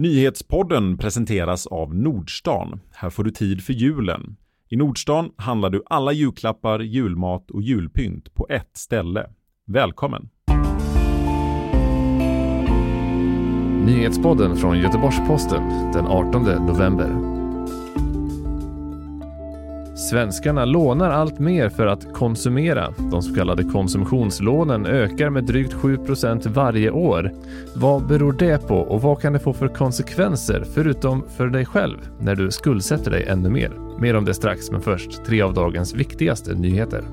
Nyhetspodden presenteras av Nordstan. Här får du tid för julen. I Nordstan handlar du alla julklappar, julmat och julpynt på ett ställe. Välkommen! Nyhetspodden från Göteborgs-Posten den 18 november. Svenskarna lånar allt mer för att konsumera. De så kallade konsumtionslånen ökar med drygt 7% varje år. Vad beror det på och vad kan det få för konsekvenser, förutom för dig själv, när du skuldsätter dig ännu mer? Mer om det strax, men först tre av dagens viktigaste nyheter.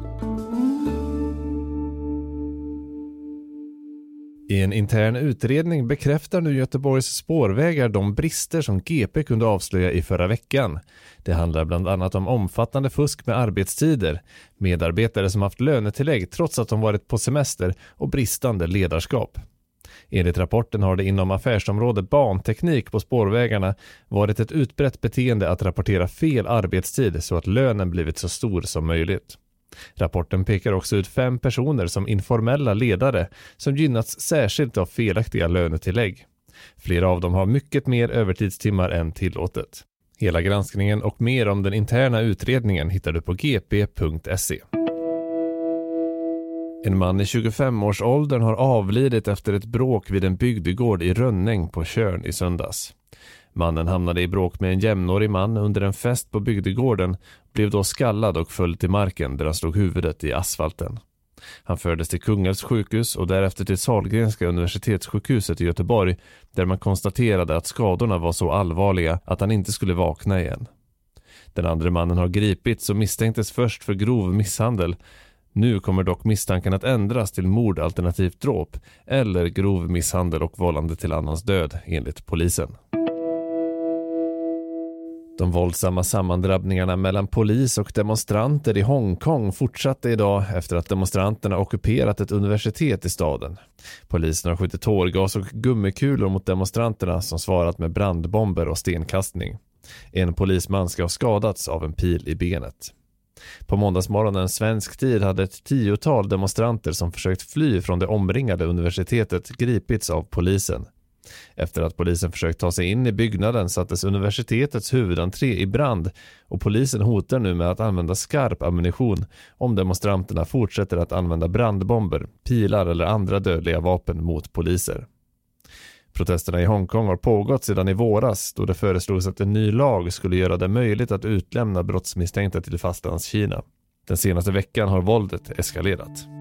I en intern utredning bekräftar nu Göteborgs spårvägar de brister som GP kunde avslöja i förra veckan. Det handlar bland annat om omfattande fusk med arbetstider, medarbetare som haft lönetillägg trots att de varit på semester och bristande ledarskap. Enligt rapporten har det inom affärsområdet banteknik på spårvägarna varit ett utbrett beteende att rapportera fel arbetstid så att lönen blivit så stor som möjligt. Rapporten pekar också ut fem personer som informella ledare som gynnats särskilt av felaktiga lönetillägg. Flera av dem har mycket mer övertidstimmar än tillåtet. Hela granskningen och mer om den interna utredningen hittar du på gp.se. En man i 25-årsåldern har avlidit efter ett bråk vid en bygdegård i Rönning på Körn i söndags. Mannen hamnade i bråk med en jämnårig man under en fest på bygdegården, blev då skallad och föll till marken där han slog huvudet i asfalten. Han fördes till Kungälvs sjukhus och därefter till Sahlgrenska universitetssjukhuset i Göteborg där man konstaterade att skadorna var så allvarliga att han inte skulle vakna igen. Den andra mannen har gripits och misstänktes först för grov misshandel. Nu kommer dock misstanken att ändras till mord alternativt dråp eller grov misshandel och vållande till annans död enligt polisen. De våldsamma sammandrabbningarna mellan polis och demonstranter i Hongkong fortsatte idag efter att demonstranterna ockuperat ett universitet i staden. Polisen har skjutit tårgas och gummikulor mot demonstranterna som svarat med brandbomber och stenkastning. En polisman ska ha skadats av en pil i benet. På måndagsmorgonen svensk tid hade ett tiotal demonstranter som försökt fly från det omringade universitetet gripits av polisen. Efter att polisen försökt ta sig in i byggnaden sattes universitetets huvudentré i brand och polisen hotar nu med att använda skarp ammunition om demonstranterna fortsätter att använda brandbomber, pilar eller andra dödliga vapen mot poliser. Protesterna i Hongkong har pågått sedan i våras då det föreslogs att en ny lag skulle göra det möjligt att utlämna brottsmisstänkta till Fastlandskina. Den senaste veckan har våldet eskalerat.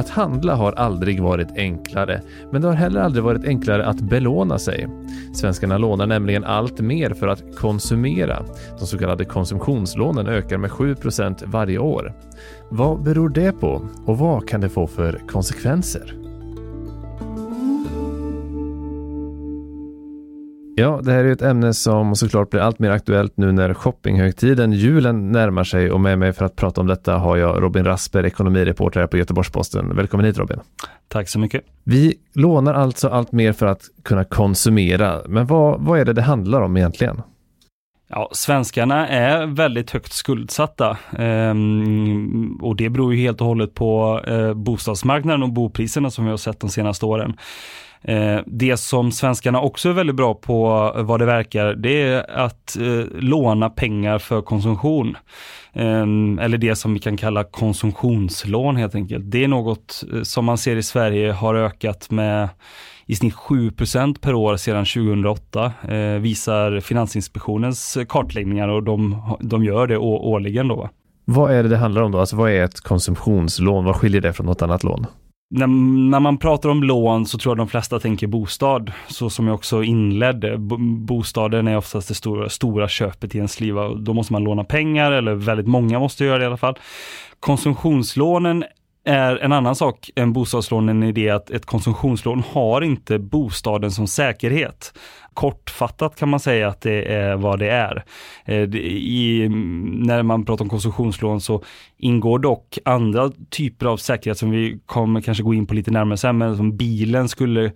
Att handla har aldrig varit enklare, men det har heller aldrig varit enklare att belåna sig. Svenskarna lånar nämligen allt mer för att konsumera. De så kallade konsumtionslånen ökar med 7% varje år. Vad beror det på och vad kan det få för konsekvenser? Ja, det här är ett ämne som såklart blir allt mer aktuellt nu när shoppinghögtiden, julen, närmar sig och med mig för att prata om detta har jag Robin Rasper, ekonomireporter här på Göteborgs-Posten. Välkommen hit Robin. Tack så mycket. Vi lånar alltså allt mer för att kunna konsumera, men vad, vad är det det handlar om egentligen? Ja, svenskarna är väldigt högt skuldsatta ehm, och det beror ju helt och hållet på eh, bostadsmarknaden och bopriserna som vi har sett de senaste åren. Eh, det som svenskarna också är väldigt bra på eh, vad det verkar, det är att eh, låna pengar för konsumtion. Ehm, eller det som vi kan kalla konsumtionslån helt enkelt. Det är något som man ser i Sverige har ökat med i snitt 7% per år sedan 2008 visar Finansinspektionens kartläggningar och de, de gör det årligen då. Vad är det det handlar om då? Alltså vad är ett konsumtionslån? Vad skiljer det från något annat lån? När, när, man pratar om lån så tror jag de flesta tänker bostad, så som jag också inledde. bostaden är oftast det stora, stora köpet i ens liv och då måste man låna pengar, eller väldigt många måste göra det i alla fall. Konsumtionslånen är en annan sak än bostadslånen i det att ett konsumtionslån har inte bostaden som säkerhet. Kortfattat kan man säga att det är vad det är. Eh, I, när man pratar om konsumtionslån så ingår dock andra typer av säkerhet som vi kommer kanske gå in på lite närmare sen, men som bilen skulle,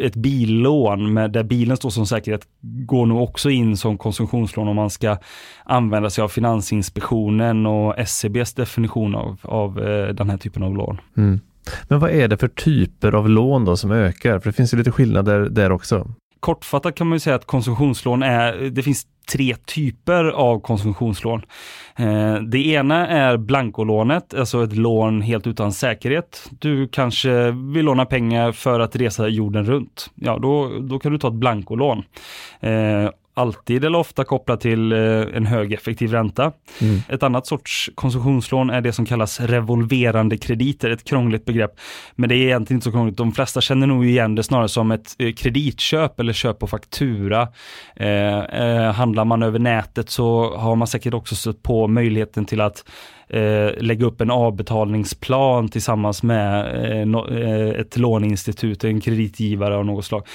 ett billån med, där bilen står som säkerhet går nog också in som konsumtionslån om man ska använda sig av Finansinspektionen och SCBs definition av, av eh, den här typen av lån. Mm. Men vad är det för typer av lån då som ökar? För det finns ju lite skillnader där också. Kortfattat kan man ju säga att konsumtionslån är, det finns tre typer av konsumtionslån. Eh, det ena är blankolånet, alltså ett lån helt utan säkerhet. Du kanske vill låna pengar för att resa jorden runt. Ja, då, då kan du ta ett blankolån. Eh, Alltid eller ofta kopplat till eh, en hög effektiv ränta. Mm. Ett annat sorts konsumtionslån är det som kallas revolverande krediter, ett krångligt begrepp. Men det är egentligen inte så krångligt. De flesta känner nog igen det snarare som ett eh, kreditköp eller köp på faktura. Eh, eh, handlar man över nätet så har man säkert också stött på möjligheten till att eh, lägga upp en avbetalningsplan tillsammans med eh, no, eh, ett låneinstitut, en kreditgivare av något slag.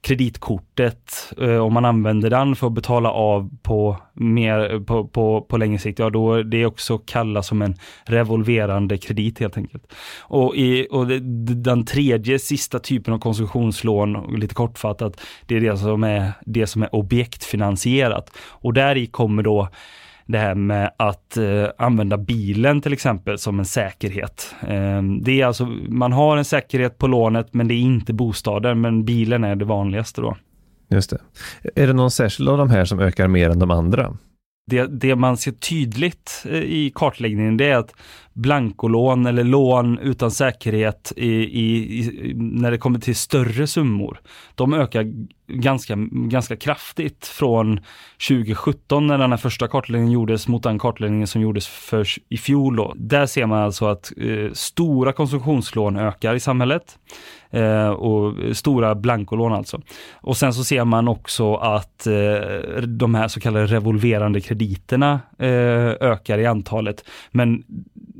Kreditkortet, eh, om man använder den för att betala av på, mer, eh, på, på, på längre sikt, ja då det är också kallas som en revolverande kredit helt enkelt. Och, i, och det, den tredje sista typen av konsumtionslån, lite kortfattat, det är det som är, det som är objektfinansierat. Och där i kommer då det här med att eh, använda bilen till exempel som en säkerhet. Eh, det är alltså, man har en säkerhet på lånet men det är inte bostaden, men bilen är det vanligaste då. Just det. Är det någon särskild av de här som ökar mer än de andra? Det, det man ser tydligt eh, i kartläggningen det är att blankolån eller lån utan säkerhet i, i, i, när det kommer till större summor, de ökar ganska, ganska kraftigt från 2017 när den här första kartläggningen gjordes mot den kartläggningen som gjordes för i fjol. Då. Där ser man alltså att eh, stora konsumtionslån ökar i samhället eh, och stora blankolån alltså. Och sen så ser man också att eh, de här så kallade revolverande krediterna eh, ökar i antalet. Men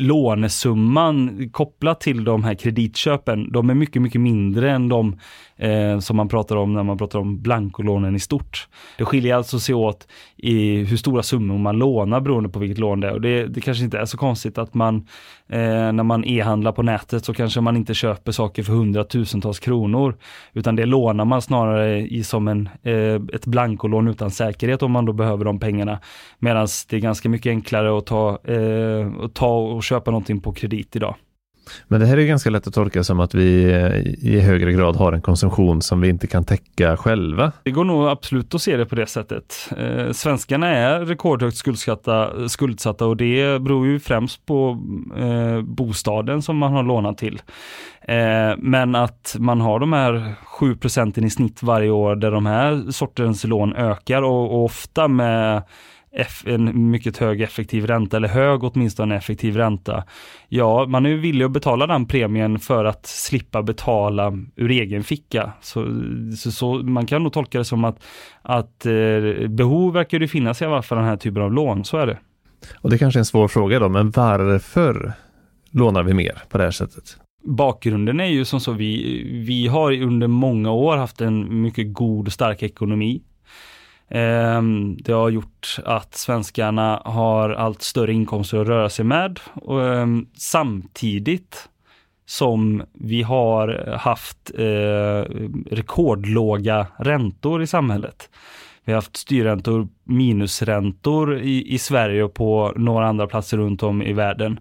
lånesumman kopplat till de här kreditköpen, de är mycket, mycket mindre än de eh, som man pratar om när man pratar om blankolånen i stort. Det skiljer alltså sig åt i hur stora summor man lånar beroende på vilket lån det är. Och det, det kanske inte är så konstigt att man eh, när man e-handlar på nätet så kanske man inte köper saker för hundratusentals kronor utan det lånar man snarare i som en, eh, ett blankolån utan säkerhet om man då behöver de pengarna. Medan det är ganska mycket enklare att ta, eh, att ta och köpa någonting på kredit idag. Men det här är ganska lätt att tolka som att vi i högre grad har en konsumtion som vi inte kan täcka själva. Det går nog absolut att se det på det sättet. Eh, svenskarna är rekordhögt skuldsatta, skuldsatta och det beror ju främst på eh, bostaden som man har lånat till. Eh, men att man har de här 7 procenten i snitt varje år där de här sortens lån ökar och, och ofta med en mycket hög effektiv ränta, eller hög åtminstone effektiv ränta. Ja, man är ju villig att betala den premien för att slippa betala ur egen ficka. Så, så, så man kan nog tolka det som att, att eh, behov verkar det finnas i alla fall den här typen av lån, så är det. Och det kanske är en svår fråga då, men varför lånar vi mer på det här sättet? Bakgrunden är ju som så, vi, vi har under många år haft en mycket god och stark ekonomi. Ehm, det har gjort att svenskarna har allt större inkomster att röra sig med. Ehm, samtidigt som vi har haft eh, rekordlåga räntor i samhället. Vi har haft styrräntor, minusräntor i, i Sverige och på några andra platser runt om i världen.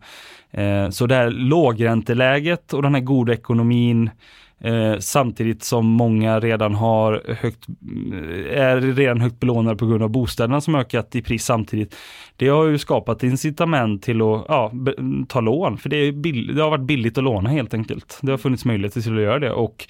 Eh, så det här lågränteläget och den här goda ekonomin Eh, samtidigt som många redan har högt, eh, är redan högt belånade på grund av bostäderna som ökat i pris samtidigt. Det har ju skapat incitament till att ja, ta lån, för det, är bill, det har varit billigt att låna helt enkelt. Det har funnits möjligheter till att göra det och,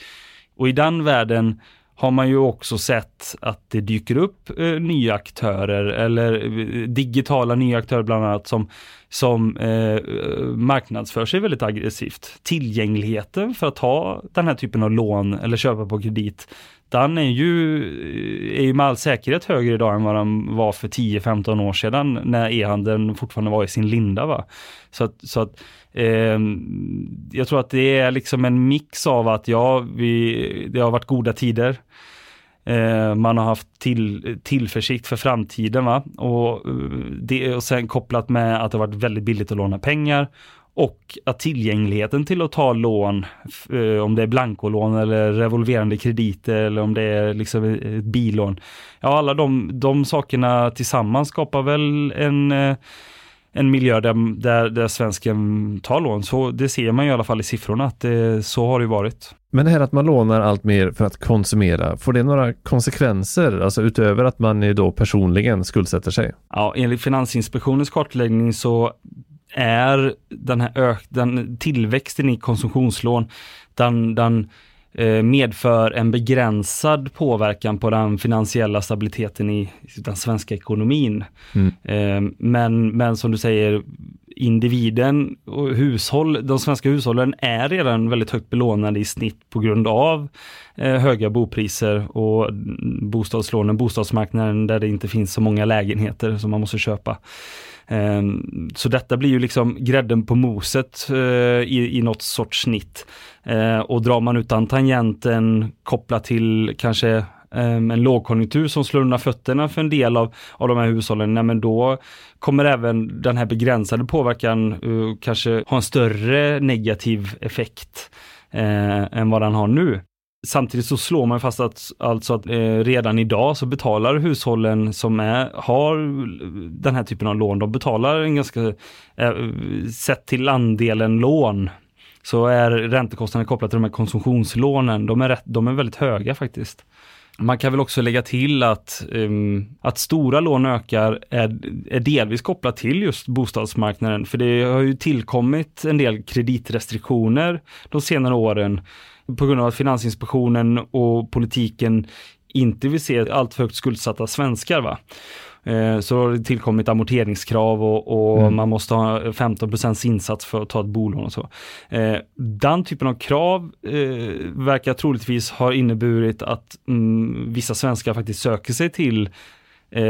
och i den världen har man ju också sett att det dyker upp eh, nya aktörer eller eh, digitala nya aktörer bland annat som, som eh, marknadsför sig väldigt aggressivt. Tillgängligheten för att ta den här typen av lån eller köpa på kredit, den är ju, eh, är ju med all säkerhet högre idag än vad den var för 10-15 år sedan när e-handeln fortfarande var i sin linda. Va? Så att, så att eh, jag tror att det är liksom en mix av att ja, vi, det har varit goda tider. Eh, man har haft till, tillförsikt för framtiden. Va? Och, eh, det, och sen kopplat med att det har varit väldigt billigt att låna pengar och att tillgängligheten till att ta lån, eh, om det är blankolån eller revolverande krediter eller om det är liksom ett bilån. Ja, alla de, de sakerna tillsammans skapar väl en en miljö där, där, där svensken tar lån. Så det ser man i alla fall i siffrorna att det, så har det varit. Men det här att man lånar allt mer för att konsumera, får det några konsekvenser? Alltså utöver att man då personligen skuldsätter sig? Ja, enligt Finansinspektionens kartläggning så är den här ök, den tillväxten i konsumtionslån, den, den Eh, medför en begränsad påverkan på den finansiella stabiliteten i den svenska ekonomin. Mm. Eh, men, men som du säger, individen och hushåll, de svenska hushållen är redan väldigt högt belånade i snitt på grund av eh, höga bopriser och bostadslånen, bostadsmarknaden där det inte finns så många lägenheter som man måste köpa. Eh, så detta blir ju liksom grädden på moset eh, i, i något sorts snitt. Eh, och drar man utan tangenten kopplat till kanske Ehm, en lågkonjunktur som slår undan fötterna för en del av, av de här hushållen, nej men då kommer även den här begränsade påverkan uh, kanske ha en större negativ effekt uh, än vad den har nu. Samtidigt så slår man fast att, alltså att eh, redan idag så betalar hushållen som är, har den här typen av lån, de betalar en ganska, eh, sett till andelen lån, så är räntekostnaderna kopplade till de här konsumtionslånen, de är, rätt, de är väldigt höga faktiskt. Man kan väl också lägga till att, um, att stora lån ökar är, är delvis kopplat till just bostadsmarknaden, för det har ju tillkommit en del kreditrestriktioner de senare åren på grund av att Finansinspektionen och politiken inte vill se allt för högt skuldsatta svenskar. Va? Eh, så har det tillkommit amorteringskrav och, och mm. man måste ha 15% insats för att ta ett bolån och så. Eh, den typen av krav eh, verkar troligtvis ha inneburit att mm, vissa svenskar faktiskt söker sig till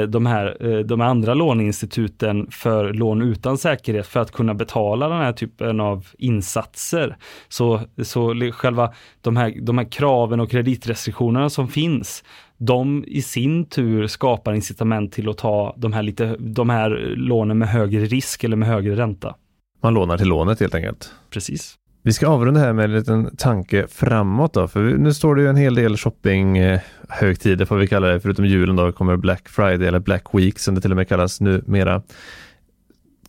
de här, de andra låneinstituten för lån utan säkerhet för att kunna betala den här typen av insatser. Så, så själva de här, de här kraven och kreditrestriktionerna som finns, de i sin tur skapar incitament till att ta de här, lite, de här lånen med högre risk eller med högre ränta. Man lånar till lånet helt enkelt. Precis. Vi ska avrunda här med en liten tanke framåt då, för nu står det ju en hel del shoppinghögtider får vi kalla det, förutom julen då kommer Black Friday eller Black Week som det till och med kallas numera.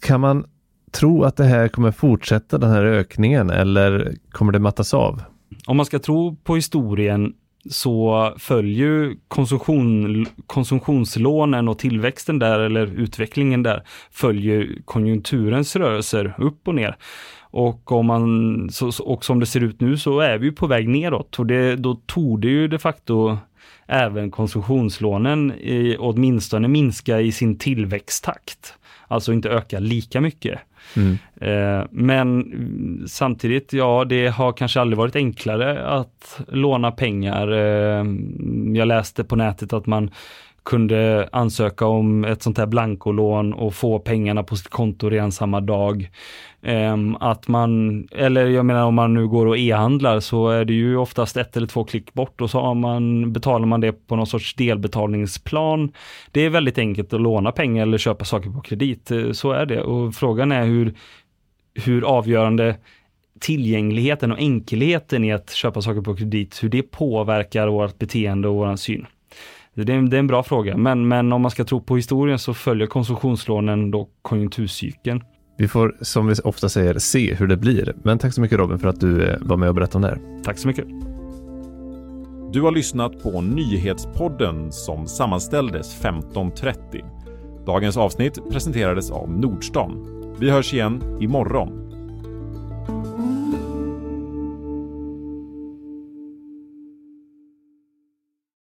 Kan man tro att det här kommer fortsätta den här ökningen eller kommer det mattas av? Om man ska tro på historien så följer konsumtion, konsumtionslånen och tillväxten där eller utvecklingen där följer konjunkturens rörelser upp och ner. Och, om man, och som det ser ut nu så är vi på väg neråt och det, då torde ju de facto även konsumtionslånen i, åtminstone minska i sin tillväxttakt. Alltså inte öka lika mycket. Mm. Eh, men samtidigt, ja det har kanske aldrig varit enklare att låna pengar. Eh, jag läste på nätet att man kunde ansöka om ett sånt här blankolån och få pengarna på sitt konto redan samma dag. Ehm, att man, eller jag menar om man nu går och e-handlar så är det ju oftast ett eller två klick bort och så har man, betalar man det på någon sorts delbetalningsplan. Det är väldigt enkelt att låna pengar eller köpa saker på kredit. Eh, så är det och frågan är hur, hur avgörande tillgängligheten och enkelheten i att köpa saker på kredit, hur det påverkar vårt beteende och vår syn. Det är, en, det är en bra fråga, men, men om man ska tro på historien så följer konsumtionslånen då konjunkturcykeln. Vi får, som vi ofta säger, se hur det blir. Men tack så mycket Robin för att du eh, var med och berättade om det här. Tack så mycket. Du har lyssnat på Nyhetspodden som sammanställdes 15.30. Dagens avsnitt presenterades av Nordstan. Vi hörs igen imorgon